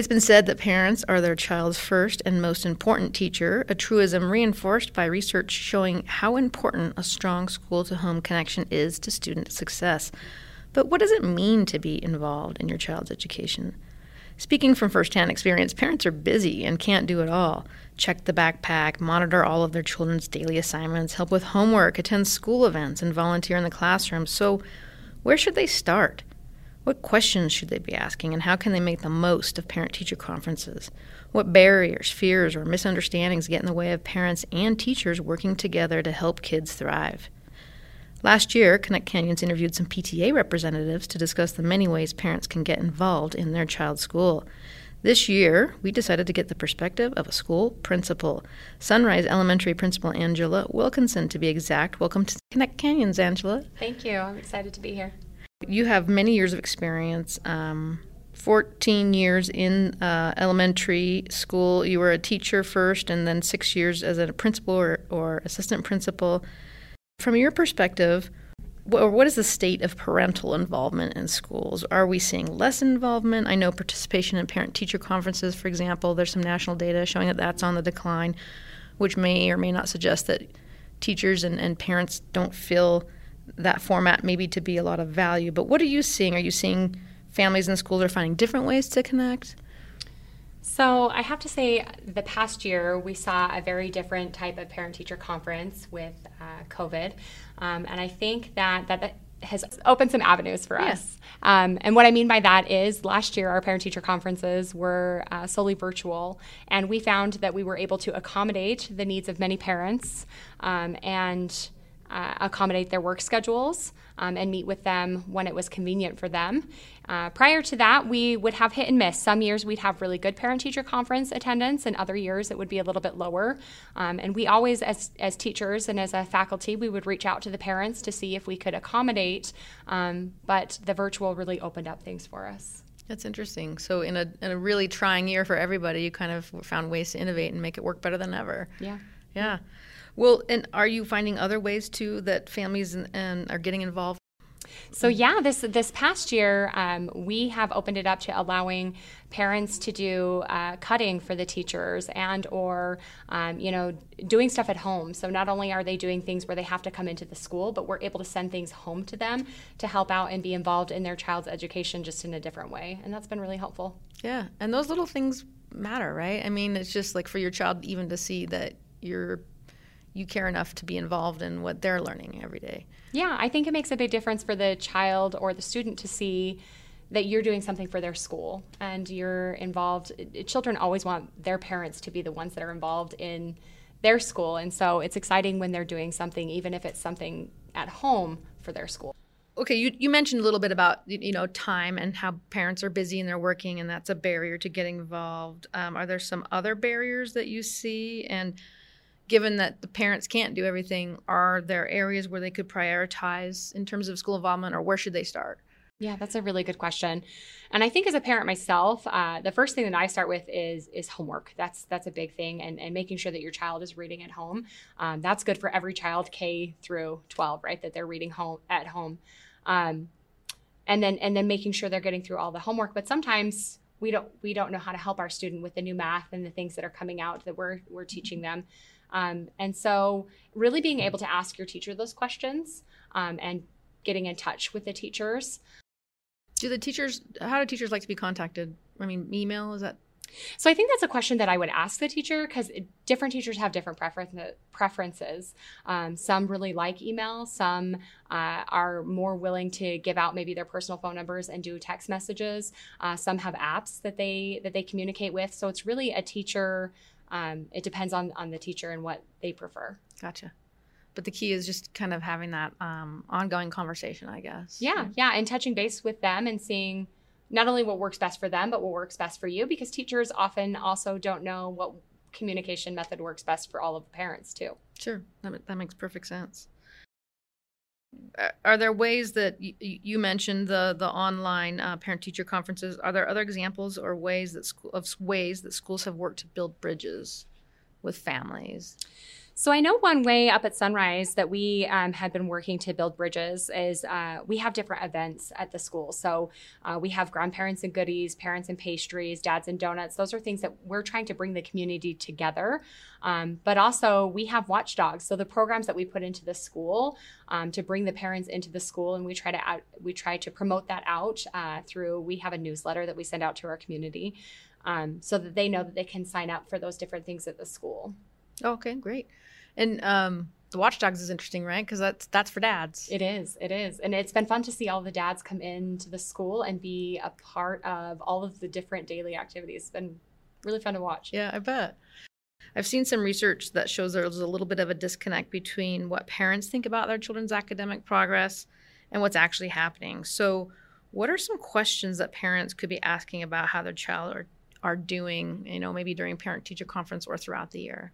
It's been said that parents are their child's first and most important teacher, a truism reinforced by research showing how important a strong school to home connection is to student success. But what does it mean to be involved in your child's education? Speaking from firsthand experience, parents are busy and can't do it all. Check the backpack, monitor all of their children's daily assignments, help with homework, attend school events, and volunteer in the classroom. So, where should they start? What questions should they be asking, and how can they make the most of parent teacher conferences? What barriers, fears, or misunderstandings get in the way of parents and teachers working together to help kids thrive? Last year, Connect Canyons interviewed some PTA representatives to discuss the many ways parents can get involved in their child's school. This year, we decided to get the perspective of a school principal, Sunrise Elementary Principal Angela Wilkinson, to be exact. Welcome to Connect Canyons, Angela. Thank you. I'm excited to be here. You have many years of experience. Um, 14 years in uh, elementary school. You were a teacher first, and then six years as a principal or, or assistant principal. From your perspective, what is the state of parental involvement in schools? Are we seeing less involvement? I know participation in parent teacher conferences, for example, there's some national data showing that that's on the decline, which may or may not suggest that teachers and, and parents don't feel that format maybe to be a lot of value. But what are you seeing? Are you seeing families in schools are finding different ways to connect? So, I have to say, the past year we saw a very different type of parent teacher conference with uh, COVID. Um, and I think that, that, that has opened some avenues for us. Um, and what I mean by that is last year our parent teacher conferences were uh, solely virtual, and we found that we were able to accommodate the needs of many parents um, and uh, accommodate their work schedules um, and meet with them when it was convenient for them. Uh, prior to that, we would have hit and miss. Some years we'd have really good parent teacher conference attendance, and other years it would be a little bit lower. Um, and we always, as, as teachers and as a faculty, we would reach out to the parents to see if we could accommodate, um, but the virtual really opened up things for us. That's interesting. So, in a, in a really trying year for everybody, you kind of found ways to innovate and make it work better than ever. Yeah. Yeah. Well, and are you finding other ways too that families and, and are getting involved? So yeah, this this past year um, we have opened it up to allowing parents to do uh, cutting for the teachers and or um, you know doing stuff at home. So not only are they doing things where they have to come into the school, but we're able to send things home to them to help out and be involved in their child's education just in a different way, and that's been really helpful. Yeah, and those little things matter, right? I mean, it's just like for your child even to see that you're you care enough to be involved in what they're learning every day. Yeah, I think it makes a big difference for the child or the student to see that you're doing something for their school and you're involved. Children always want their parents to be the ones that are involved in their school. And so it's exciting when they're doing something, even if it's something at home for their school. Okay, you, you mentioned a little bit about you know time and how parents are busy and they're working, and that's a barrier to getting involved. Um, are there some other barriers that you see? And given that the parents can't do everything, are there areas where they could prioritize in terms of school involvement, or where should they start? Yeah, that's a really good question. And I think as a parent myself, uh, the first thing that I start with is is homework. That's that's a big thing, and, and making sure that your child is reading at home. Um, that's good for every child, K through 12, right? That they're reading home at home, um, and then and then making sure they're getting through all the homework. But sometimes we don't we don't know how to help our student with the new math and the things that are coming out that we're we're teaching them. Um, and so, really being able to ask your teacher those questions um, and getting in touch with the teachers. Do the teachers, how do teachers like to be contacted? I mean, email, is that? So I think that's a question that I would ask the teacher because different teachers have different preferences. Um, some really like email. Some uh, are more willing to give out maybe their personal phone numbers and do text messages. Uh, some have apps that they that they communicate with. So it's really a teacher um, it depends on on the teacher and what they prefer. Gotcha. But the key is just kind of having that um, ongoing conversation, I guess. Yeah, yeah, and touching base with them and seeing not only what works best for them, but what works best for you, because teachers often also don't know what communication method works best for all of the parents too. Sure, that, that makes perfect sense. Uh, are there ways that y- you mentioned the the online uh, parent teacher conferences? Are there other examples or ways that of ways that schools have worked to build bridges with families? So I know one way up at Sunrise that we um, had been working to build bridges is uh, we have different events at the school. So uh, we have grandparents and goodies, parents and pastries, dads and donuts. Those are things that we're trying to bring the community together. Um, but also we have watchdogs. So the programs that we put into the school um, to bring the parents into the school, and we try to out, we try to promote that out uh, through. We have a newsletter that we send out to our community. Um, so that they know that they can sign up for those different things at the school. Okay, great. And um, the Watchdogs is interesting, right? Because that's that's for dads. It is. It is, and it's been fun to see all the dads come into the school and be a part of all of the different daily activities. It's been really fun to watch. Yeah, I bet. I've seen some research that shows there's a little bit of a disconnect between what parents think about their children's academic progress and what's actually happening. So, what are some questions that parents could be asking about how their child are, are doing, you know, maybe during parent teacher conference or throughout the year?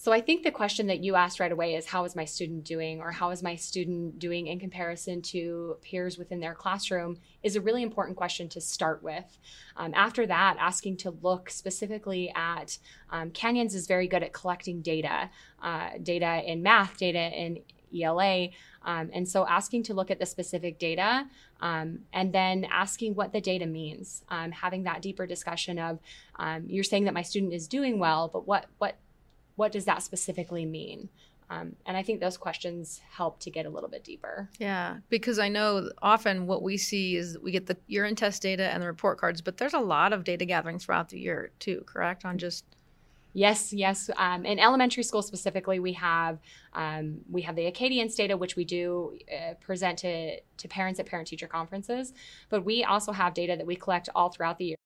So I think the question that you asked right away is how is my student doing or how is my student doing in comparison to peers within their classroom is a really important question to start with. Um, after that, asking to look specifically at um, Canyons is very good at collecting data, uh, data in math, data in ELA. Um, and so asking to look at the specific data um, and then asking what the data means, um, having that deeper discussion of um, you're saying that my student is doing well, but what, what what does that specifically mean? Um, and I think those questions help to get a little bit deeper. Yeah, because I know often what we see is we get the urine test data and the report cards, but there's a lot of data gathering throughout the year too, correct? On just Yes, yes. Um, in elementary school specifically, we have um, we have the Acadience data, which we do uh, present to to parents at parent teacher conferences. But we also have data that we collect all throughout the year.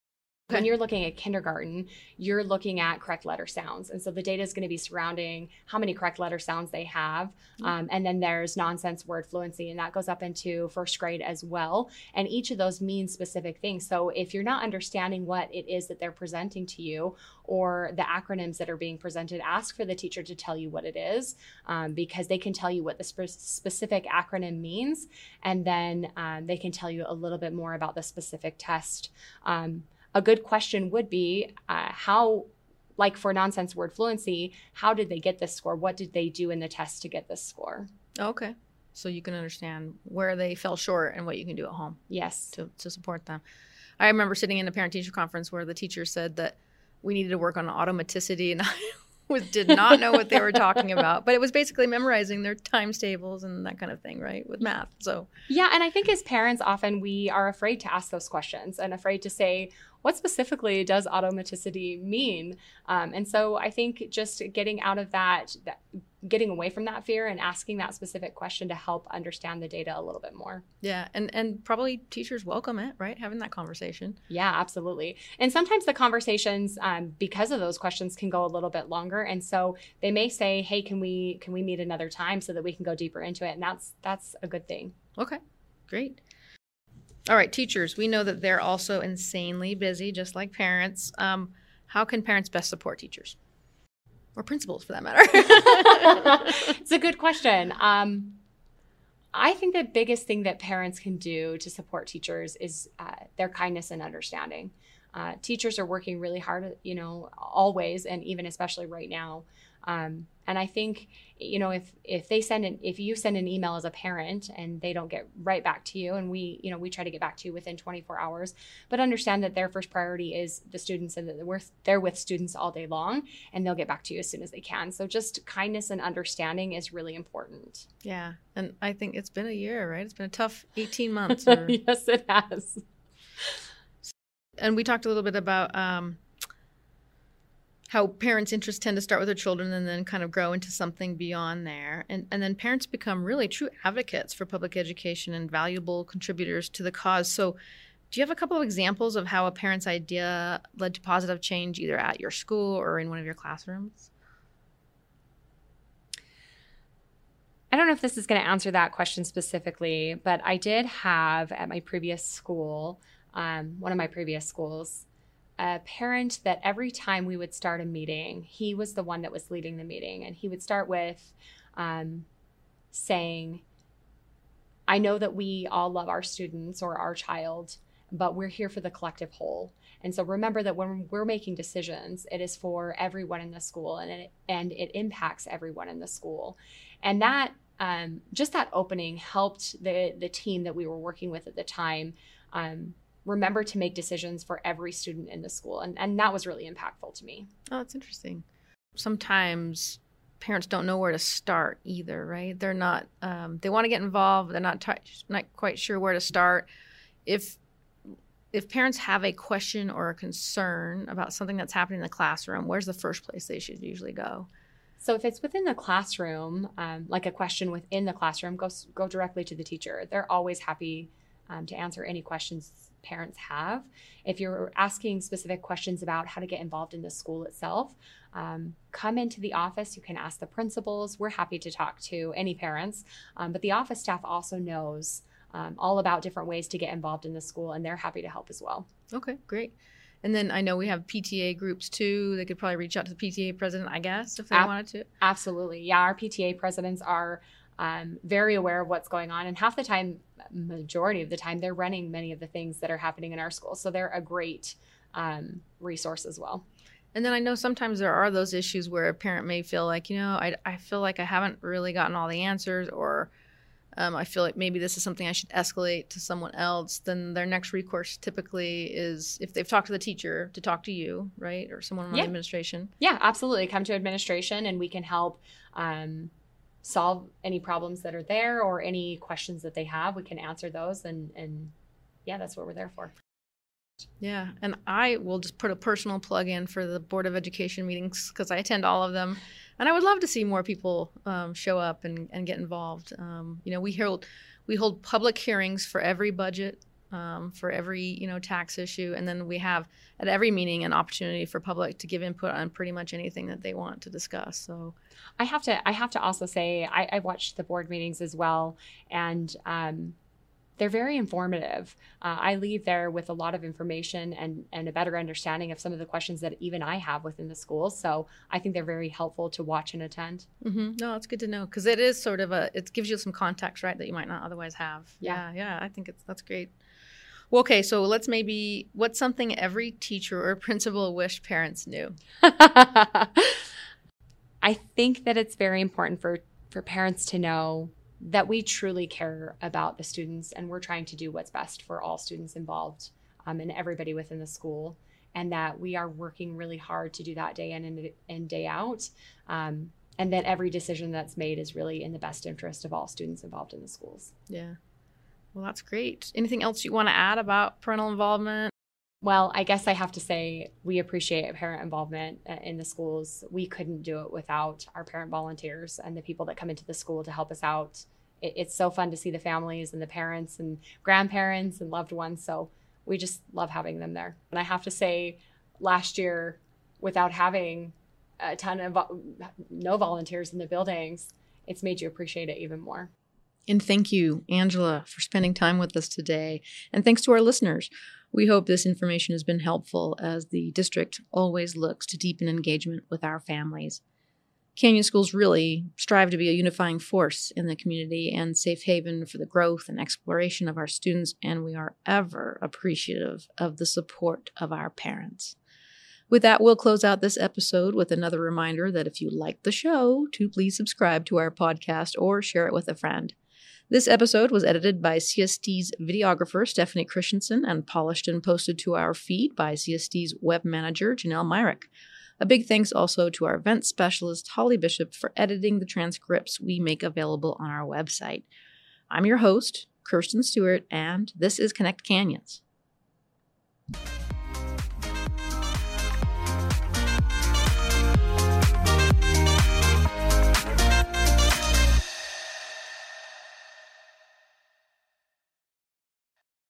Okay. When you're looking at kindergarten, you're looking at correct letter sounds. And so the data is going to be surrounding how many correct letter sounds they have. Mm-hmm. Um, and then there's nonsense word fluency, and that goes up into first grade as well. And each of those means specific things. So if you're not understanding what it is that they're presenting to you or the acronyms that are being presented, ask for the teacher to tell you what it is um, because they can tell you what the spe- specific acronym means. And then um, they can tell you a little bit more about the specific test. Um, a good question would be uh, how like for nonsense word fluency how did they get this score? What did they do in the test to get this score? Okay. So you can understand where they fell short and what you can do at home yes. to, to support them. I remember sitting in a parent teacher conference where the teacher said that we needed to work on automaticity and i was, did not know what they were talking about but it was basically memorizing their times tables and that kind of thing right with math so yeah and i think as parents often we are afraid to ask those questions and afraid to say what specifically does automaticity mean? Um, and so I think just getting out of that, that, getting away from that fear and asking that specific question to help understand the data a little bit more. Yeah, and and probably teachers welcome it, right? Having that conversation. Yeah, absolutely. And sometimes the conversations, um, because of those questions, can go a little bit longer. And so they may say, "Hey, can we can we meet another time so that we can go deeper into it?" And that's that's a good thing. Okay, great. All right, teachers, we know that they're also insanely busy, just like parents. Um, how can parents best support teachers? Or principals, for that matter? it's a good question. Um, I think the biggest thing that parents can do to support teachers is uh, their kindness and understanding. Uh, teachers are working really hard, you know, always, and even especially right now. Um, and I think, you know, if if they send an if you send an email as a parent and they don't get right back to you, and we, you know, we try to get back to you within 24 hours, but understand that their first priority is the students and that we're they're with students all day long, and they'll get back to you as soon as they can. So just kindness and understanding is really important. Yeah, and I think it's been a year, right? It's been a tough 18 months. Or... yes, it has. And we talked a little bit about um, how parents' interests tend to start with their children and then kind of grow into something beyond there. And, and then parents become really true advocates for public education and valuable contributors to the cause. So, do you have a couple of examples of how a parent's idea led to positive change either at your school or in one of your classrooms? I don't know if this is going to answer that question specifically, but I did have at my previous school, um, one of my previous schools, a parent that every time we would start a meeting, he was the one that was leading the meeting. And he would start with um, saying, I know that we all love our students or our child, but we're here for the collective whole. And so remember that when we're making decisions, it is for everyone in the school and it, and it impacts everyone in the school. And that um, just that opening helped the the team that we were working with at the time um, remember to make decisions for every student in the school, and and that was really impactful to me. Oh, that's interesting. Sometimes parents don't know where to start either, right? They're not um, they want to get involved, they're not t- not quite sure where to start. If if parents have a question or a concern about something that's happening in the classroom, where's the first place they should usually go? So if it's within the classroom, um, like a question within the classroom, go go directly to the teacher. They're always happy um, to answer any questions parents have. If you're asking specific questions about how to get involved in the school itself, um, come into the office. You can ask the principals. We're happy to talk to any parents, um, but the office staff also knows um, all about different ways to get involved in the school, and they're happy to help as well. Okay, great. And then I know we have PTA groups too. They could probably reach out to the PTA president, I guess, if they Ab- wanted to. Absolutely. Yeah, our PTA presidents are um, very aware of what's going on. And half the time, majority of the time, they're running many of the things that are happening in our school. So they're a great um, resource as well. And then I know sometimes there are those issues where a parent may feel like, you know, I, I feel like I haven't really gotten all the answers or um, I feel like maybe this is something I should escalate to someone else, then their next recourse typically is if they've talked to the teacher to talk to you, right, or someone on yeah. administration. Yeah, absolutely. Come to administration, and we can help um, solve any problems that are there or any questions that they have. We can answer those, and and yeah, that's what we're there for. Yeah, and I will just put a personal plug in for the Board of Education meetings because I attend all of them and I would love to see more people um, show up and, and get involved. Um, you know, we hold we hold public hearings for every budget, um, for every you know tax issue, and then we have at every meeting an opportunity for public to give input on pretty much anything that they want to discuss. So, I have to I have to also say I, I watched the board meetings as well, and um, they're very informative. Uh, I leave there with a lot of information and, and a better understanding of some of the questions that even I have within the school. So I think they're very helpful to watch and attend. Mm-hmm. No, it's good to know because it is sort of a, it gives you some context, right, that you might not otherwise have. Yeah, yeah, yeah I think it's, that's great. Well, okay, so let's maybe, what's something every teacher or principal wish parents knew? I think that it's very important for, for parents to know that we truly care about the students and we're trying to do what's best for all students involved um, and everybody within the school and that we are working really hard to do that day in and, day out um, and that every decision that's made is really in the best interest of all students involved in the schools yeah well that's great anything else you want to add about parental involvement well, I guess I have to say we appreciate parent involvement uh, in the schools. We couldn't do it without our parent volunteers and the people that come into the school to help us out. it's so fun to see the families and the parents and grandparents and loved ones. So we just love having them there. And I have to say, last year, without having a ton of no volunteers in the buildings, it's made you appreciate it even more. And thank you, Angela, for spending time with us today. And thanks to our listeners. We hope this information has been helpful as the district always looks to deepen engagement with our families. Canyon Schools really strive to be a unifying force in the community and safe haven for the growth and exploration of our students, and we are ever appreciative of the support of our parents. With that, we'll close out this episode with another reminder that if you like the show, to please subscribe to our podcast or share it with a friend. This episode was edited by CSD's videographer, Stephanie Christensen, and polished and posted to our feed by CSD's web manager, Janelle Myrick. A big thanks also to our event specialist, Holly Bishop, for editing the transcripts we make available on our website. I'm your host, Kirsten Stewart, and this is Connect Canyons.